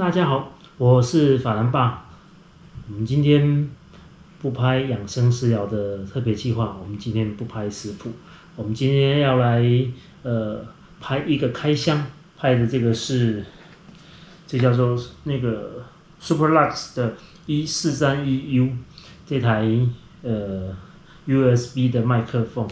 大家好，我是法兰爸。我们今天不拍养生食疗的特别计划，我们今天不拍食谱，我们今天要来呃拍一个开箱，拍的这个是这叫做那个 Superlux 的一四三一 U 这台呃 USB 的麦克风。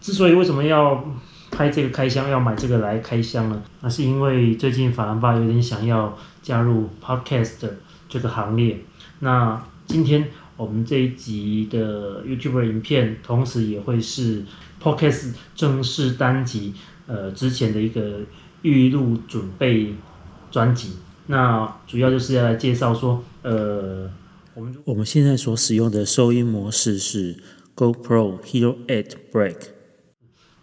之所以为什么要拍这个开箱，要买这个来开箱呢？那是因为最近法兰爸有点想要加入 Podcast 这个行列。那今天我们这一集的 YouTube 影片，同时也会是 Podcast 正式单集呃之前的一个预录准备专辑。那主要就是要来介绍说，呃，我们我们现在所使用的收音模式是 GoPro Hero 8 Break。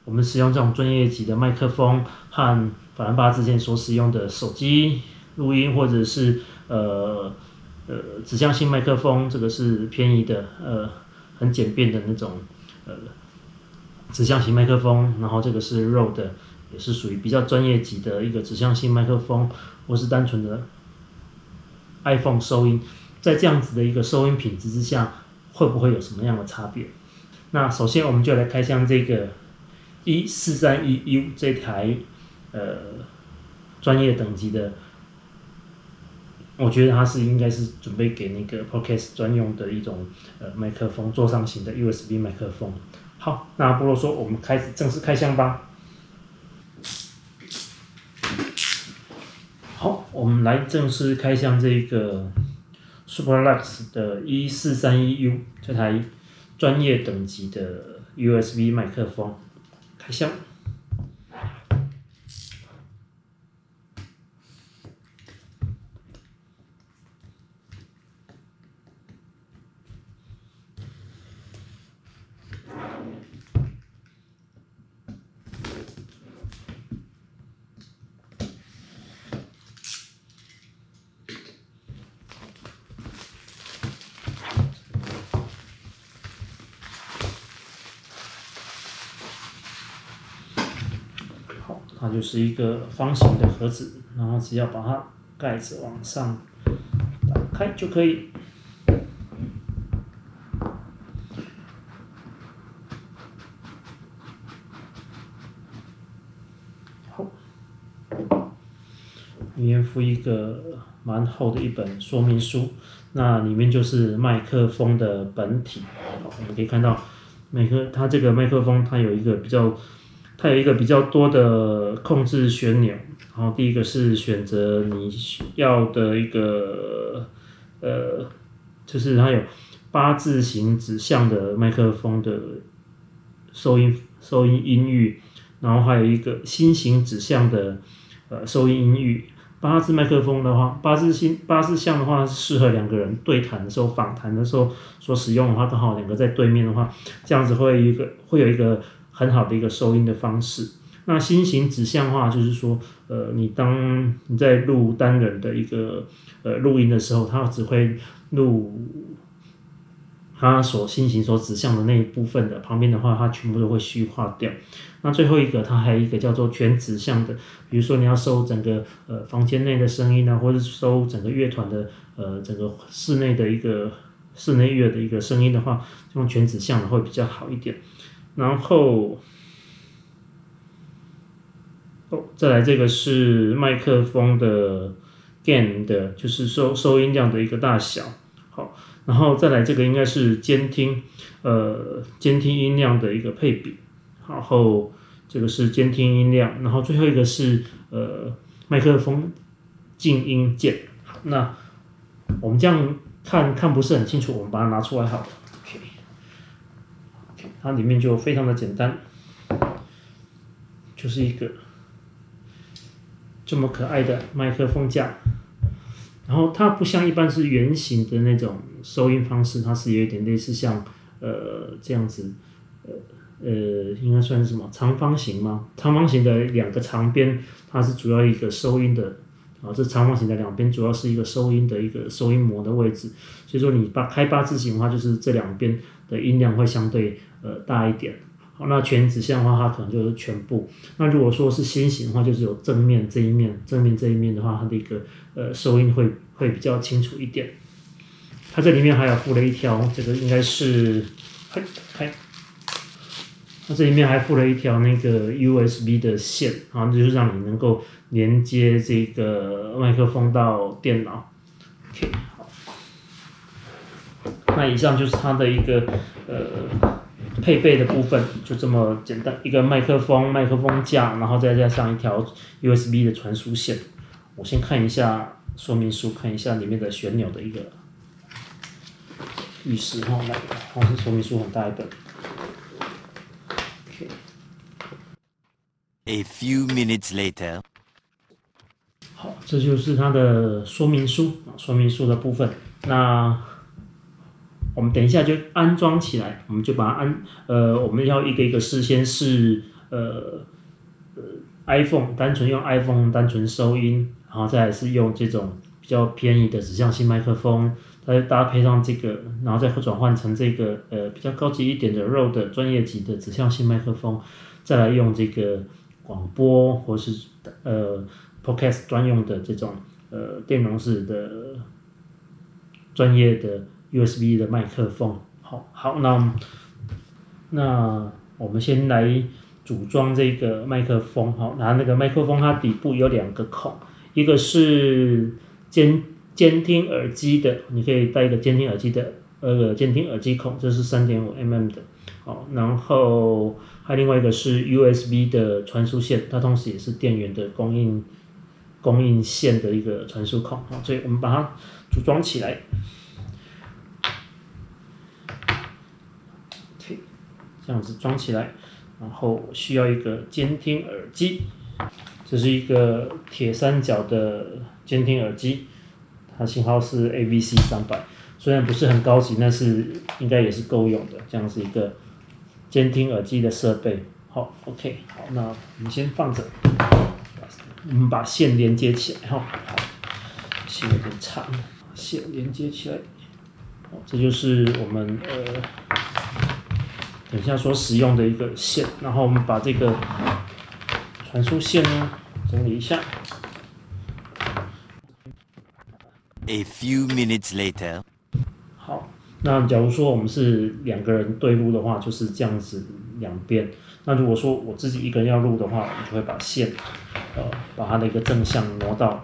我们使用这种专业级的麦克风，和法兰巴之前所使用的手机录音，或者是呃呃指向性麦克风，这个是便宜的，呃很简便的那种呃指向型麦克风，然后这个是 Rode，也是属于比较专业级的一个指向性麦克风，或是单纯的 iPhone 收音，在这样子的一个收音品质之下，会不会有什么样的差别？那首先我们就来开箱这个。一四三一 U 这台呃专业等级的，我觉得它是应该是准备给那个 Podcast 专用的一种呃麦克风，座上型的 USB 麦克风。好，那不啰嗦，我们开始正式开箱吧。好，我们来正式开箱这个 Superlux 的一四三一 U 这台专业等级的 USB 麦克风。Tiens. 就是一个方形的盒子，然后只要把它盖子往上打开就可以。好，里面附一个蛮厚的一本说明书，那里面就是麦克风的本体。好我们可以看到，每个它这个麦克风它有一个比较。它有一个比较多的控制旋钮，然后第一个是选择你要的一个，呃，就是它有八字形指向的麦克风的收音收音音域，然后还有一个心形指向的呃收音音域。八字麦克风的话，八字星八字向的话适合两个人对谈的时候、访谈的时候所使用的话，刚好两个在对面的话，这样子会一个会有一个。很好的一个收音的方式。那心形指向化就是说，呃，你当你在录单人的一个呃录音的时候，它只会录它所心形所指向的那一部分的，旁边的话它全部都会虚化掉。那最后一个，它还有一个叫做全指向的，比如说你要收整个呃房间内的声音啊，或者收整个乐团的呃整个室内的一个室内乐的一个声音的话，用全指向的会比较好一点。然后，哦，再来这个是麦克风的 gain 的，就是收收音量的一个大小。好，然后再来这个应该是监听，呃，监听音量的一个配比。然后这个是监听音量，然后最后一个是呃麦克风静音键。那我们这样看看不是很清楚，我们把它拿出来好了。它里面就非常的简单，就是一个这么可爱的麦克风架，然后它不像一般是圆形的那种收音方式，它是有一点类似像呃这样子，呃呃应该算是什么长方形吗？长方形的两个长边，它是主要一个收音的，啊这长方形的两边主要是一个收音的一个收音膜的位置，所以说你把开八字形的话，就是这两边的音量会相对。呃，大一点，好，那全指向的话，它可能就是全部。那如果说是心形的话，就是有正面这一面，正面这一面的话，它的一个呃收音会会比较清楚一点。它这里面还有附了一条，这个应该是，它这里面还附了一条那个 USB 的线，啊，就是让你能够连接这个麦克风到电脑。OK，好。那以上就是它的一个呃。配备的部分就这么简单，一个麦克风、麦克风架，然后再加上一条 USB 的传输线。我先看一下说明书，看一下里面的旋钮的一个意思哈。来，好，说明书很大一本。A few minutes later。好，这就是它的说明书啊，说明书的部分。那。我们等一下就安装起来，我们就把它安，呃，我们要一个一个事先是呃呃 iPhone 单纯用 iPhone 单纯收音，然后再是用这种比较便宜的指向性麦克风，再搭配上这个，然后再转换成这个呃比较高级一点的 Rode 专业级的指向性麦克风，再来用这个广播或是呃 Podcast 专用的这种呃电容式的专业的。USB 的麦克风，好好，那那我们先来组装这个麦克风，好，然后那个麦克风它底部有两个孔，一个是尖监听耳机的，你可以带一个监听耳机的呃监听耳机孔，这是三点五 mm 的，好，然后还有另外一个是 USB 的传输线，它同时也是电源的供应供应线的一个传输孔，好，所以我们把它组装起来。这样子装起来，然后需要一个监听耳机，这是一个铁三角的监听耳机，它型号是 AVC 三百，虽然不是很高级，但是应该也是够用的。这样是一个监听耳机的设备。好，OK，好，那我们先放着，我们把线连接起来。哈，好，线有点长，线连接起来。好，这就是我们呃。等一下，所使用的一个线，然后我们把这个传输线呢整理一下。A few minutes later。好，那假如说我们是两个人对录的话，就是这样子两边。那如果说我自己一个人要录的话，我就会把线呃把它的一个正向挪到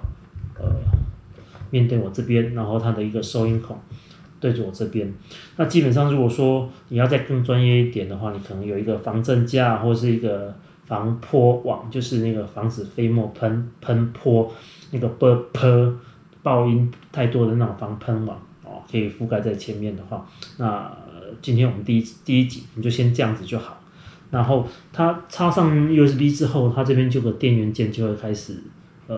呃面对我这边，然后它的一个收音孔。对着我这边，那基本上如果说你要再更专业一点的话，你可能有一个防震架或是一个防泼网，就是那个防止飞沫喷喷泼那个啵泼爆音太多的那种防喷网哦，可以覆盖在前面的话，那今天我们第一第一集我们就先这样子就好。然后它插上 USB 之后，它这边就个电源键就会开始呃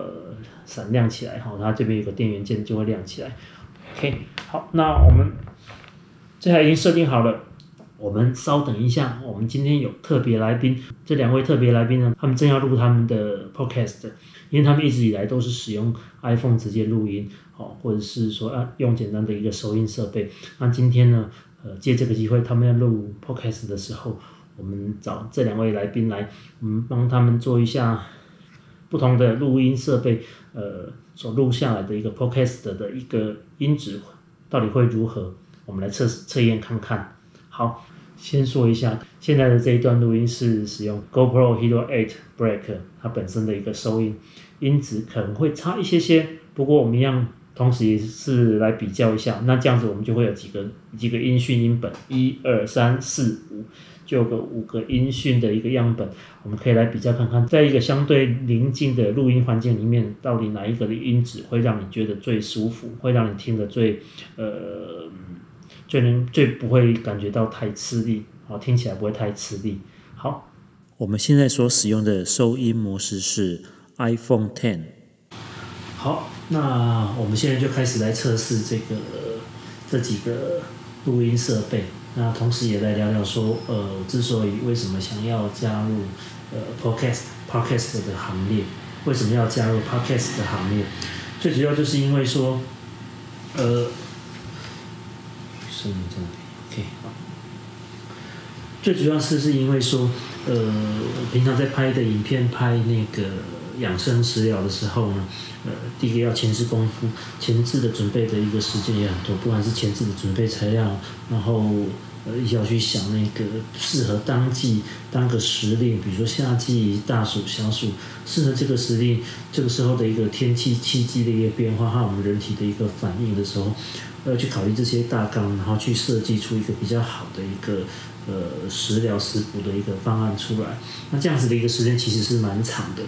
闪亮起来哈，它这边有个电源键就会亮起来。OK，好，那我们这台已经设定好了。我们稍等一下，我们今天有特别来宾，这两位特别来宾呢，他们正要录他们的 Podcast，因为他们一直以来都是使用 iPhone 直接录音，哦，或者是说啊用简单的一个收音设备。那今天呢，呃，借这个机会，他们要录 Podcast 的时候，我们找这两位来宾来，我们帮他们做一下不同的录音设备，呃。所录下来的一个 podcast 的一个音质到底会如何？我们来测测验看看。好，先说一下，现在的这一段录音是使用 GoPro Hero 8 Black 它本身的一个收音音质可能会差一些些，不过我们一样，同时也是来比较一下。那这样子我们就会有几个几个音讯音本，一二三四五。就有个五个音讯的一个样本，我们可以来比较看看，在一个相对宁静的录音环境里面，到底哪一个的音质会让你觉得最舒服，会让你听得最呃最能最不会感觉到太吃力，好听起来不会太吃力。好，我们现在所使用的收音模式是 iPhone Ten。好，那我们现在就开始来测试这个这几个录音设备。那同时也来聊聊说，呃，之所以为什么想要加入呃 podcast podcast 的行列，为什么要加入 podcast 的行列？最主要就是因为说，呃，生命这里 OK 好，最主要是是因为说，呃，平常在拍的影片拍那个养生食疗的时候呢，呃，第一个要前置功夫，前置的准备的一个时间也很多，不管是前置的准备材料，然后呃要去想那个适合当季当个时令，比如说夏季大暑、小暑，适合这个时令这个时候的一个天气气机的一个变化和我们人体的一个反应的时候，要去考虑这些大纲，然后去设计出一个比较好的一个。呃，食疗食补的一个方案出来，那这样子的一个时间其实是蛮长的。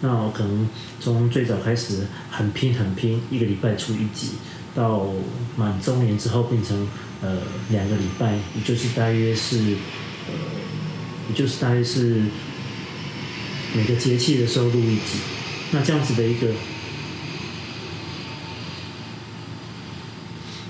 那我可能从最早开始很拼很拼，一个礼拜出一集，到满周年之后变成呃两个礼拜，也就是大约是呃，也就是大约是每个节气的时候录一集。那这样子的一个，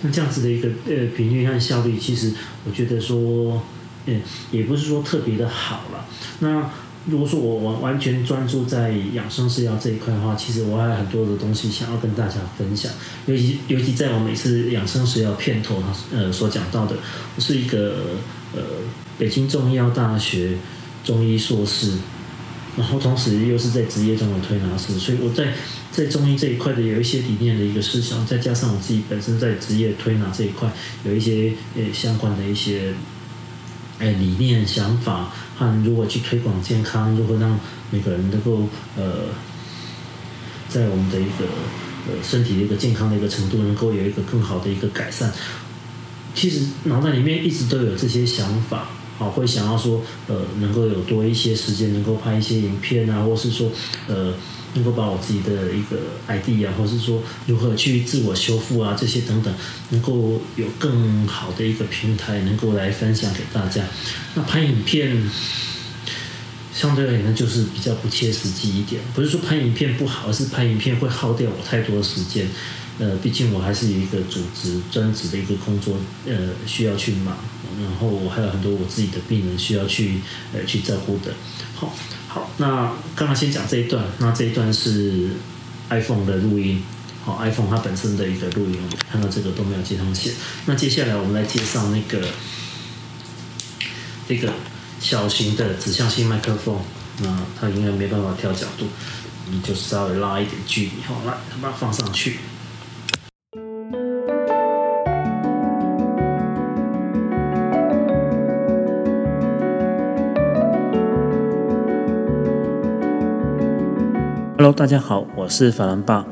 那这样子的一个呃频率和效率，其实我觉得说。嗯，也不是说特别的好了。那如果说我完完全专注在养生食疗这一块的话，其实我还有很多的东西想要跟大家分享。尤其尤其在我每次养生食疗片头呃所讲到的，我是一个呃北京中医药大学中医硕士，然后同时又是在职业中的推拿师，所以我在在中医这一块的有一些理念的一个思想，再加上我自己本身在职业推拿这一块有一些呃相关的一些。哎，理念、想法和如何去推广健康，如何让每个人能够呃，在我们的一个呃身体的一个健康的一个程度，能够有一个更好的一个改善。其实脑袋里面一直都有这些想法，好，会想要说呃，能够有多一些时间，能够拍一些影片啊，或是说呃。能够把我自己的一个 ID 啊，或是说如何去自我修复啊，这些等等，能够有更好的一个平台，能够来分享给大家。那拍影片相对而言呢，就是比较不切实际一点。不是说拍影片不好，而是拍影片会耗掉我太多的时间。呃，毕竟我还是有一个组织专职的一个工作，呃，需要去忙，然后我还有很多我自己的病人需要去呃去照顾的。好。好，那刚刚先讲这一段，那这一段是 iPhone 的录音，好，iPhone 它本身的一个录音，看到这个都没有接上线。那接下来我们来介绍那个这个小型的指向性麦克风，那它应该没办法调角度，你就稍微拉一点距离，好，来把它放上去。Hello，大家好，我是法兰爸。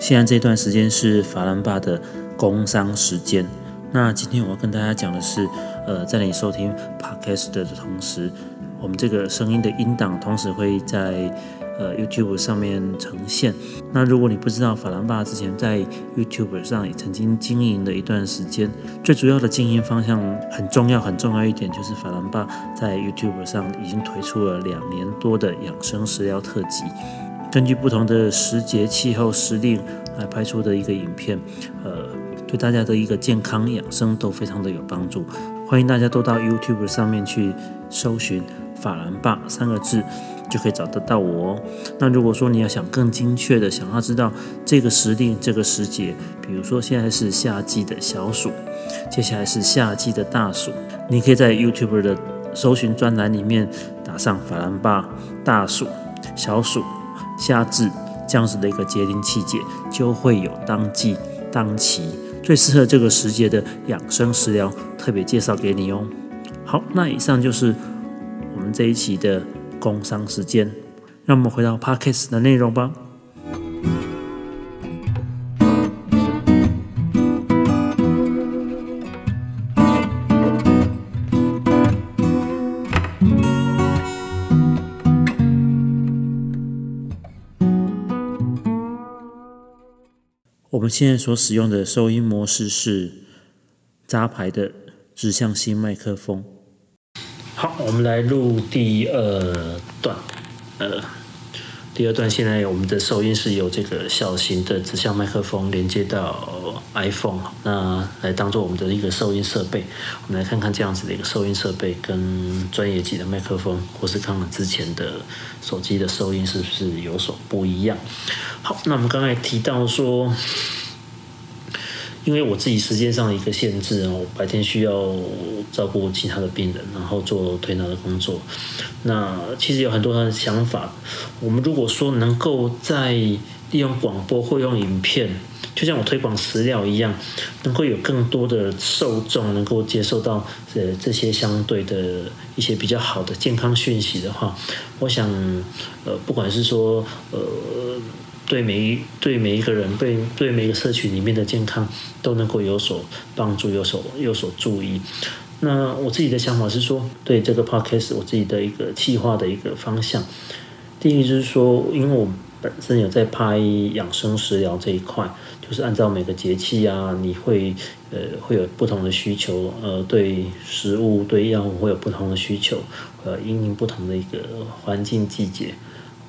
现在这段时间是法兰爸的工商时间。那今天我要跟大家讲的是，呃，在你收听 Podcast 的同时，我们这个声音的音档同时会在呃 YouTube 上面呈现。那如果你不知道，法兰爸之前在 YouTube 上也曾经经营了一段时间。最主要的经营方向很重要，很重要一点就是法兰爸在 YouTube 上已经推出了两年多的养生食疗特辑。根据不同的时节、气候、时令来拍出的一个影片，呃，对大家的一个健康养生都非常的有帮助。欢迎大家都到 YouTube 上面去搜寻“法兰霸”三个字，就可以找得到我哦。那如果说你要想更精确的想要知道这个时令、这个时节，比如说现在是夏季的小暑，接下来是夏季的大暑，你可以在 YouTube 的搜寻专栏里面打上“法兰霸大暑、小暑”。夏至这样子的一个节令气节，就会有当季当期最适合这个时节的养生食疗特别介绍给你哦。好，那以上就是我们这一期的工商时间，让我们回到 Podcast 的内容吧。我们现在所使用的收音模式是扎牌的指向性麦克风。好，我们来录第二段。呃，第二段现在我们的收音是由这个小型的指向麦克风连接到 iPhone，那来当做我们的一个收音设备。我们来看看这样子的一个收音设备跟专业级的麦克风，或是看看之前的手机的收音是不是有所不一样。好，那我们刚才提到说，因为我自己时间上的一个限制哦，我白天需要照顾其他的病人，然后做推拿的工作。那其实有很多的想法，我们如果说能够在利用广播或用影片，就像我推广食疗一样，能够有更多的受众能够接受到呃这些相对的一些比较好的健康讯息的话，我想呃不管是说呃对每一对每一个人对对每个社群里面的健康都能够有所帮助，有所有所注意。那我自己的想法是说，对这个 podcast 我自己的一个计划的一个方向，第一就是说，因为我本身有在拍养生食疗这一块，就是按照每个节气啊，你会呃会有不同的需求，呃对食物对药物会有不同的需求，呃因应不同的一个环境季节，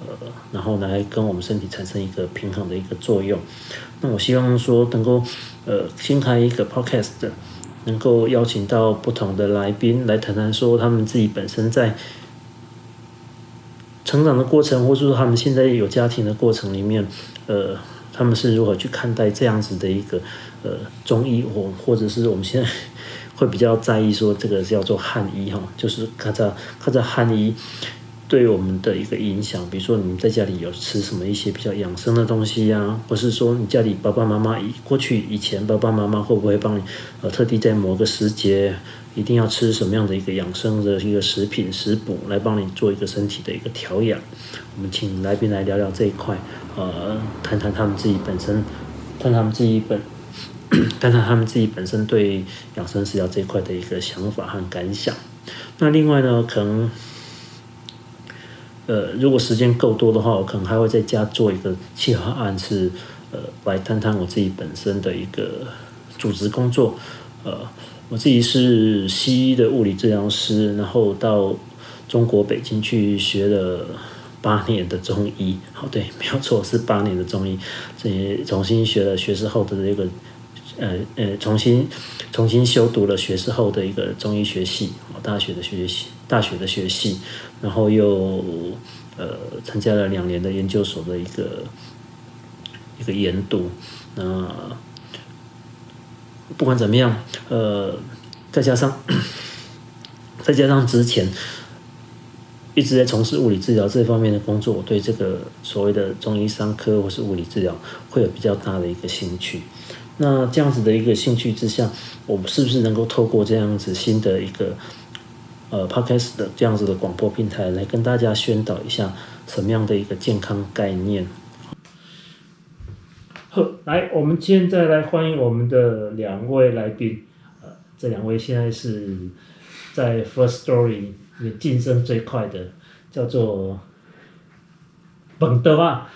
呃然后来跟我们身体产生一个平衡的一个作用。那我希望说能够呃新开一个 podcast。能够邀请到不同的来宾来谈谈，说他们自己本身在成长的过程，或者说他们现在有家庭的过程里面，呃，他们是如何去看待这样子的一个呃中医，或或者是我们现在会比较在意说这个叫做汉医哈，就是看着看着汉医。对我们的一个影响，比如说你们在家里有吃什么一些比较养生的东西呀，或是说你家里爸爸妈妈以过去以前爸爸妈妈会不会帮你呃特地在某个时节一定要吃什么样的一个养生的一个食品食补来帮你做一个身体的一个调养？我们请来宾来聊聊这一块，呃，谈谈他们自己本身，谈他们自己本，谈谈他们自己本身对养生食疗这一块的一个想法和感想。那另外呢，可能。呃，如果时间够多的话，我可能还会在家做一个企划案，是呃来谈谈我自己本身的一个组织工作。呃，我自己是西医的物理治疗师，然后到中国北京去学了八年的中医。好，对，没有错，是八年的中医。这重新学了学士后的这个，呃呃，重新重新修读了学士后的一个中医学系，大学的学系，大学的学系。然后又呃参加了两年的研究所的一个一个研读，那不管怎么样，呃，再加上 再加上之前一直在从事物理治疗这方面的工作，我对这个所谓的中医伤科或是物理治疗会有比较大的一个兴趣。那这样子的一个兴趣之下，我们是不是能够透过这样子新的一个呃，Podcast 的这样子的广播平台来跟大家宣导一下什么样的一个健康概念。好，来，我们现在来欢迎我们的两位来宾。呃，这两位现在是在 First Story 也晋升最快的，叫做本德啊，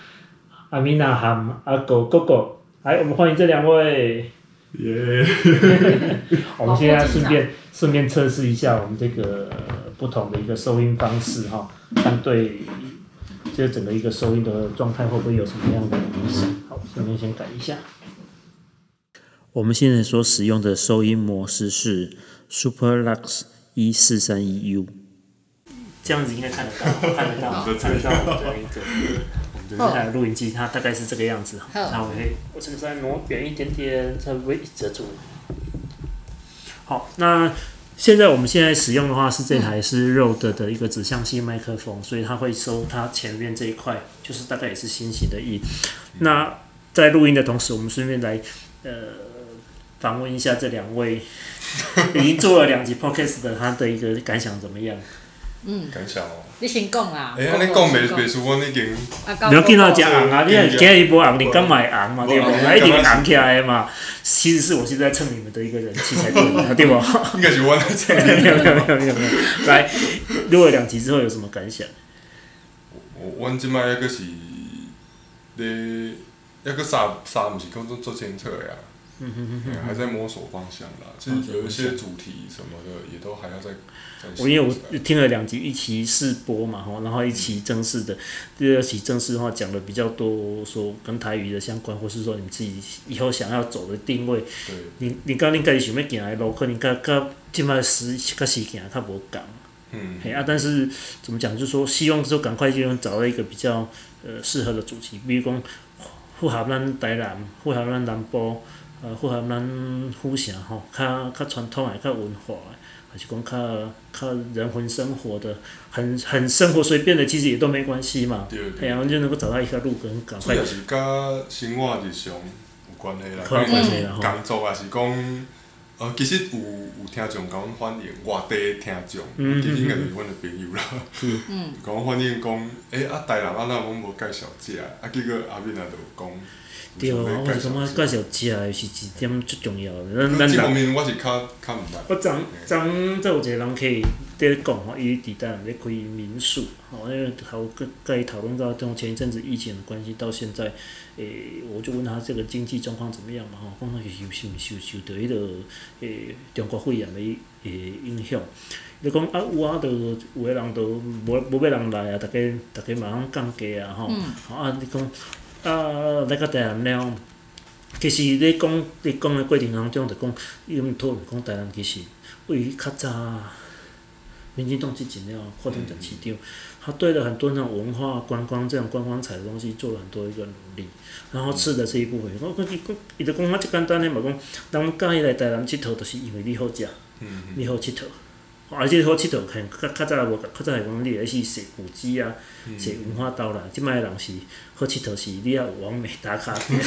阿米娜和阿狗狗狗。来，我们欢迎这两位。耶！我们现在顺便顺便测试一下我们这个不同的一个收音方式哈，看对这整个一个收音的状态会不会有什么样的影响？好，这边先改一下。我们现在所使用的收音模式是 SuperLux 一四三一 U，这样子应该看得到，看得到，看得到我们的一个。就是它的录音机，它大概是这个样子。那我会，我这个再挪远一点点，才不会遮住。好，那现在我们现在使用的话是这台是 Rode 的一个指向性麦克风，所以它会收它前面这一块，就是大概也是新型的 E。那在录音的同时，我们顺便来呃访问一下这两位已经做了两集 Podcast 的他的一个感想怎么样？嗯，感想哦。你先讲啊。哎，你讲袂袂输我已经。你要见到只红啊！你今日无红，你敢买红嘛？对不？那一定红起来嘛。其实是我现在蹭你们的一个人气才对，对不？应该是我在蹭。没有没有没有没有没有。来，录了两集之后有什么感想？我我即摆还阁是，咧，还阁三三毋是讲做做监测呀。嗯嗯嗯还在摸索方向啦，其实有一些主题什么的也都还要再。我因为我听了两集，一期试播嘛，吼，然后一期正式的，第二期正式的话讲的比较多，说跟台语的相关，或是说你自己以后想要走的定位。对。你你讲你家己想要行的路，可能甲甲即摆时甲时行较无共。嗯。嘿啊，但是怎么讲，就是说希望说赶快就能找到一个比较呃适合的主题，比如讲符合咱台南，符合咱南部。呃符合咱府城吼较较传统诶、较文化诶，还是讲较较人文生活的，很很生活随便的，其实也都没关系嘛。对对哎呀，就能够找到一条路，跟赶快主要是甲生活日常有关系啦，有关系啦吼。工作也是讲，呃，其实有有听众甲阮反映，外地的听众，嗯其实应该是阮的朋友啦，是。嗯，甲阮反映讲，诶、啊，台南啊，咱拢无介绍遮，啊，结果阿敏也就讲，对啊，我是感觉介绍食诶是一点最重要的。咱这咱人，方面我是较较毋捌。我昨昨则有一个人可以在讲吼，伊伫台南咧开民宿，吼，因为还有跟跟伊讨论到这种前一阵子疫情的关系，到现在，诶、我就问他这个经济状况怎么样嘛，吼，讲他是受受受受到迄个诶中国肺炎的诶影响。你讲啊，有啊，就有个人都无无要人来啊，逐家逐家嘛通降价啊，吼，吼啊，你讲啊，来到台南了。其实你讲你讲的过程当中，就讲伊毋讨论讲台南其实为较早民进党执政了，扩展整市场，他对了很多那种文化观光这种观光彩的东西做了很多一个努力，然后吃的这一部分，我讲伊讲伊就讲啊，最简单的嘛讲，人介意来台南佚佗，就是因为你好食，嗯你好佚佗。而且好佚佗，可能较较早无，较早来讲，你会去坐古迹啊，坐文化道啦。即摆的人是好佚佗，是你要有完美打卡片，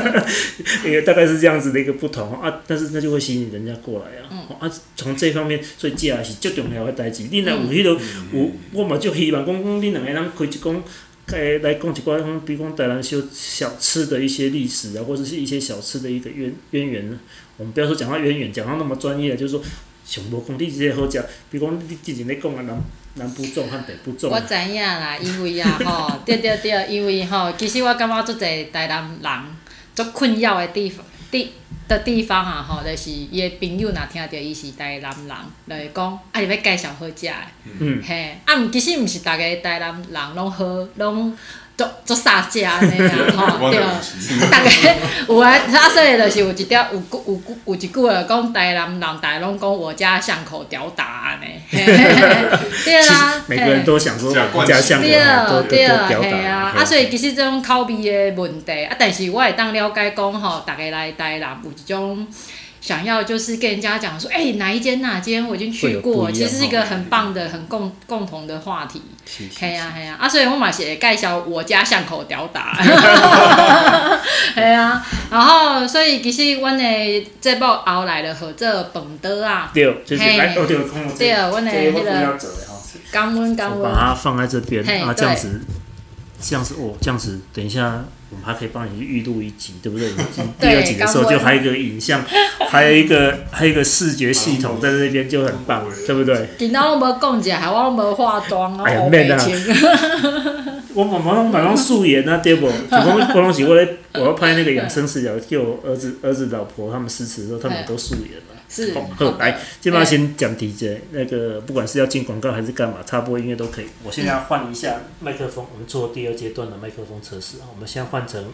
因为大概是这样子的一个不同啊。但是那就会吸引人家过来啊。啊，从这方面，所以食也是最重要的代志。你若有迄、落有，我嘛就希望讲讲，你两个人开一讲。来来讲一寡讲，比如讲台南小小吃的一些历史啊，或者是一些小吃的一个渊渊源呢。我们不要说讲到渊源，讲到那么专业，就是说上无讲你即个好食，比如讲你之前咧讲的南南部粽和北部粽我，知影啦，因为啊 吼，对对对，因为吼，其实我感觉足侪台南人足困扰的地方，地的地方啊吼，就是伊的朋友若听着伊是台南人，就会讲啊，你要介绍好食的，嗯，嘿，啊，毋其实毋是逐个台南人拢好，拢足足煞食安尼啊，吼，对。就不是。逐个有啊，啊，所以就是有一条有句有句有一句话讲台南人，逐个拢讲我家巷口屌打安尼，对其啦，每个人都想说家乡对的都都都对，表达嘿啊，嘿啊，所以其实这种口味的问题，啊，但是我会当了解讲吼，逐个来台南有一种想要就是跟人家讲说，哎、哪一间哪间我已经去过，其实是一个很棒的、很共共同的话题。嘿呀嘿呀，啊，所以我嘛是会介绍我家巷口屌打，嘿啊，然后所以其实阮的这部后来的合作饭桌啊，对，就是来哦对，我这对，阮的那个。感恩感我把，它放在这边啊，这样对。子，这样子哦，这样子，等一下我们还可以帮你去预录一集，对不对？第二集的时候就还有一个影像，还有一个还有一个视觉系统在那边就很棒，对不对？今仔拢无讲一下，还我拢无化妆啊，我哎呀免啊。我马马上马上素颜啊，对不？就讲我讲是我咧，我要拍那个养生食疗，叫我儿子、儿子、老婆他们诗词的时候，他们都素颜了。是好，好来，基本上先讲题者，那个不管是要进广告还是干嘛，插播音乐都可以。我现在要换一下麦克风，我们做第二阶段的麦克风测试啊。我们先换成，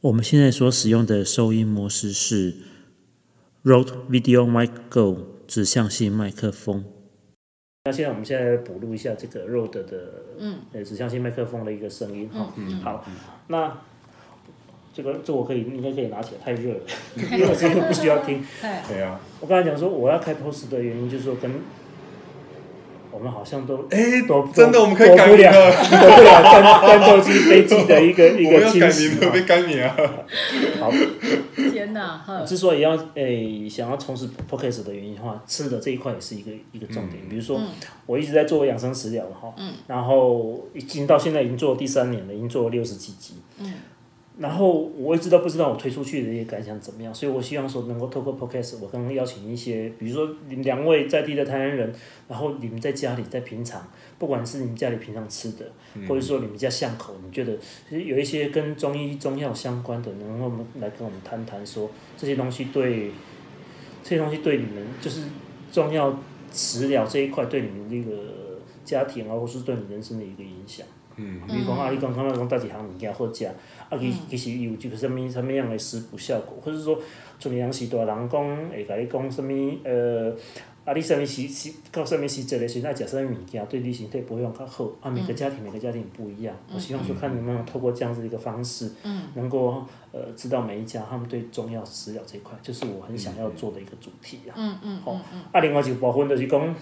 我们现在所使用的收音模式是 Rode Video Mic Go 指向性麦克风。那现在我们现在补录一下这个 Rode 的嗯呃指向性麦克风的一个声音哈。嗯好，那这个这我可以应该可以拿起来，太热了，因为我这个不需要听。哎对啊，我刚才讲说我要开 POS 的原因，就是说跟我们好像都哎躲真的我们可以躲不了改名了，躲不了战战斗机飞机的一个一个要改侵蚀名了，被改名啊！好，天哪，呵之所以要诶、想要从事 podcast 的原因的话，吃的这一块也是一个一个重点。比如说，我一直在做养生食疗哈，然后已经到现在已经做了第三年了，已经做了六十几集。然后我一直都不知道我推出去的一些感想怎么样，所以我希望说能够透过 podcast，我刚刚邀请一些，比如说你们两位在地的台湾人，然后你们在家里在平常，不管是你们家里平常吃的，或者说你们家巷口，你觉得有一些跟中医中药相关的，能够来跟我们谈谈说这些东西对这些东西对你们就是中药食疗这一块对你们那个家庭啊，或是对你人生的一个影响。嗯，比如讲啊，你讲感觉讲倒一项物件好食，啊其其实伊有一个什物什物样的食补效果，或者说像人是大人讲会甲你讲什物呃啊，你啥物时时到啥物时节的时阵爱食啥物物件，对你身体保养较好。啊，每个家庭每个家庭不一样，我希望说看能不能透过这样子一个方式，能够呃知道每一家他们对中药食疗这一块，就是我很想要做的一个主题啊。嗯。嗯。吼，啊，另外一部分就是讲，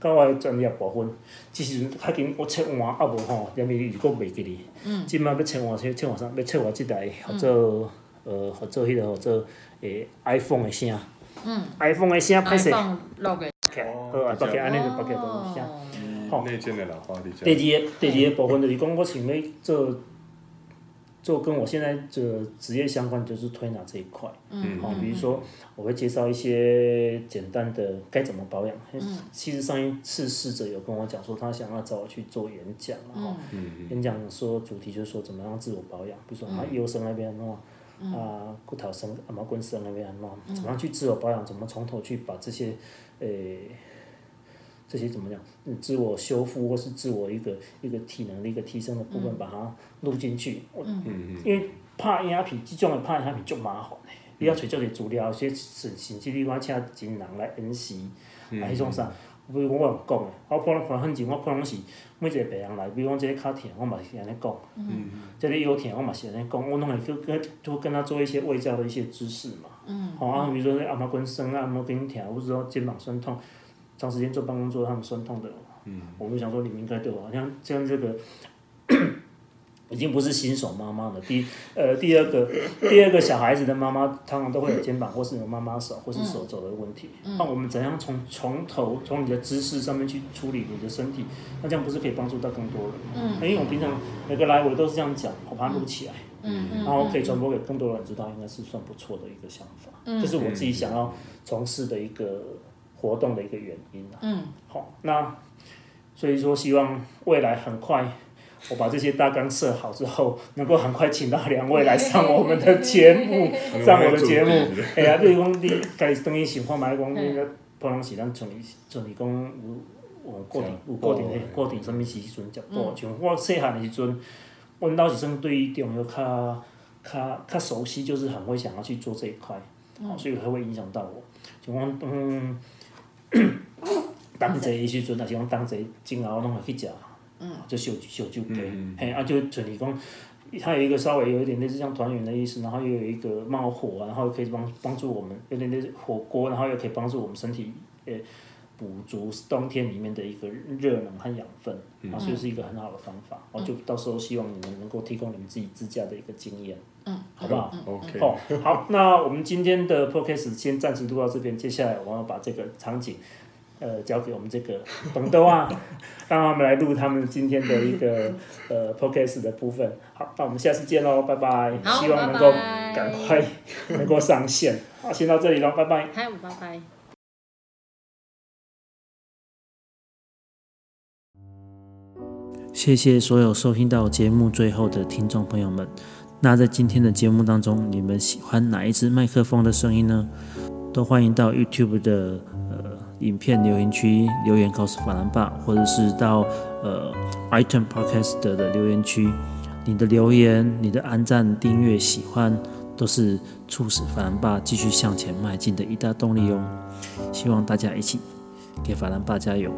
甲我的专业部分，即时阵较紧我切换啊无吼，连伊如果袂记哩，即摆要切换切切换啥？要切换即台合做呃合做迄个合做诶 iPhone 的声，iPhone 的声歹势，放录个。起来，好啊，拔起来安尼就拔起来就有声。伊内建的喇叭伫遮。第二个第二个部分就是讲，我想要做做跟我现在这职业相关，就是推拿这一块。嗯。哦，比如说我会介绍一些简单的该怎么保养。嗯。其实上一次试者有跟我讲说，他想要找我去做演讲，然后演讲说主题就是说怎么样自我保养，比如说啊腰酸那边喏。啊，骨头生、啊毛根生那边喏，怎么样去自我保养？怎么从头去把这些，诶、这些怎么讲？嗯，自我修复或是自我一个一个体能的一个提升的部分，把它录进去。我因为拍影片，即种的拍影片足麻烦的，你要找足个资料，有些甚甚至你我请真人来演示，啊，迄种啥？比如我有讲的，我可能可能很前，我可能是每一个病人来，比如讲即个脚疼，我嘛是安尼讲。嗯。即个腰疼，我嘛是安尼讲，我拢会去跟就跟他做一些外教的一些知识嘛。嗯。吼啊，比如说按摩根酸、按摩根疼，或者说肩膀酸痛，长时间坐办公桌他们酸痛的。嗯。我们想说，你们应该对我，像像这个。已经不是新手妈妈了。第呃第二个第二个小孩子的妈妈，通常都会有肩膀或是有妈妈手或是手肘的问题。那我们怎样从从头从你的姿势上面去处理你的身体？那这样不是可以帮助到更多人？嗯。因为我平常每个来我都是这样讲，我把它录起来。嗯然后可以传播给更多人知道，应该是算不错的一个想法。嗯。这是我自己想要从事的一个活动的一个原因啊。嗯。好，那所以说希望未来很快。我把这些大纲设好之后，能够很快请到两位来上我们的节目，上我的节目。哎呀，比如讲你家己等于想看卖讲，你个可能是咱像像是讲有有固定有固定的固定什么时阵食补，像我细汉的时阵，阮老是算对于中药较较较熟悉，就是很会想要去做这一块，所以它会影响到我。像我嗯，当济的时阵，也是讲当济前后拢会去食。就烧烧酒鸡，嘿，啊，就像是讲，它有一个稍微有一点类似像团圆的意思，然后又有一个冒火，然后可以帮帮助我们，有点类似火锅，然后又可以帮助我们身体，诶，补足冬天里面的一个热能和养分，啊，所以是一个很好的方法。我就到时候希望你们能够提供你们自己自驾的一个经验，嗯，好不好？OK，哦，好，那我们今天的 podcast 先暂时录到这边，接下来我要把这个场景。呃，交给我们这个董豆啊，让他们来录他们今天的一个呃 podcast 的部分。好，那我们下次见喽，拜拜。希望能够赶快能够上线。好，先到这里喽，拜拜。嗨，拜拜。谢谢所有收听到节目最后的听众朋友们。那在今天的节目当中，你们喜欢哪一支麦克风的声音呢？都欢迎到 YouTube 的呃。影片留言区留言告诉法兰爸，或者是到呃 item podcast 的留言区，你的留言、你的按赞、订阅、喜欢，都是促使法兰爸继续向前迈进的一大动力哦。希望大家一起给法兰爸加油，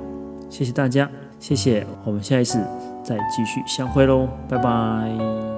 谢谢大家，谢谢，我们下一次再继续相会喽，拜拜。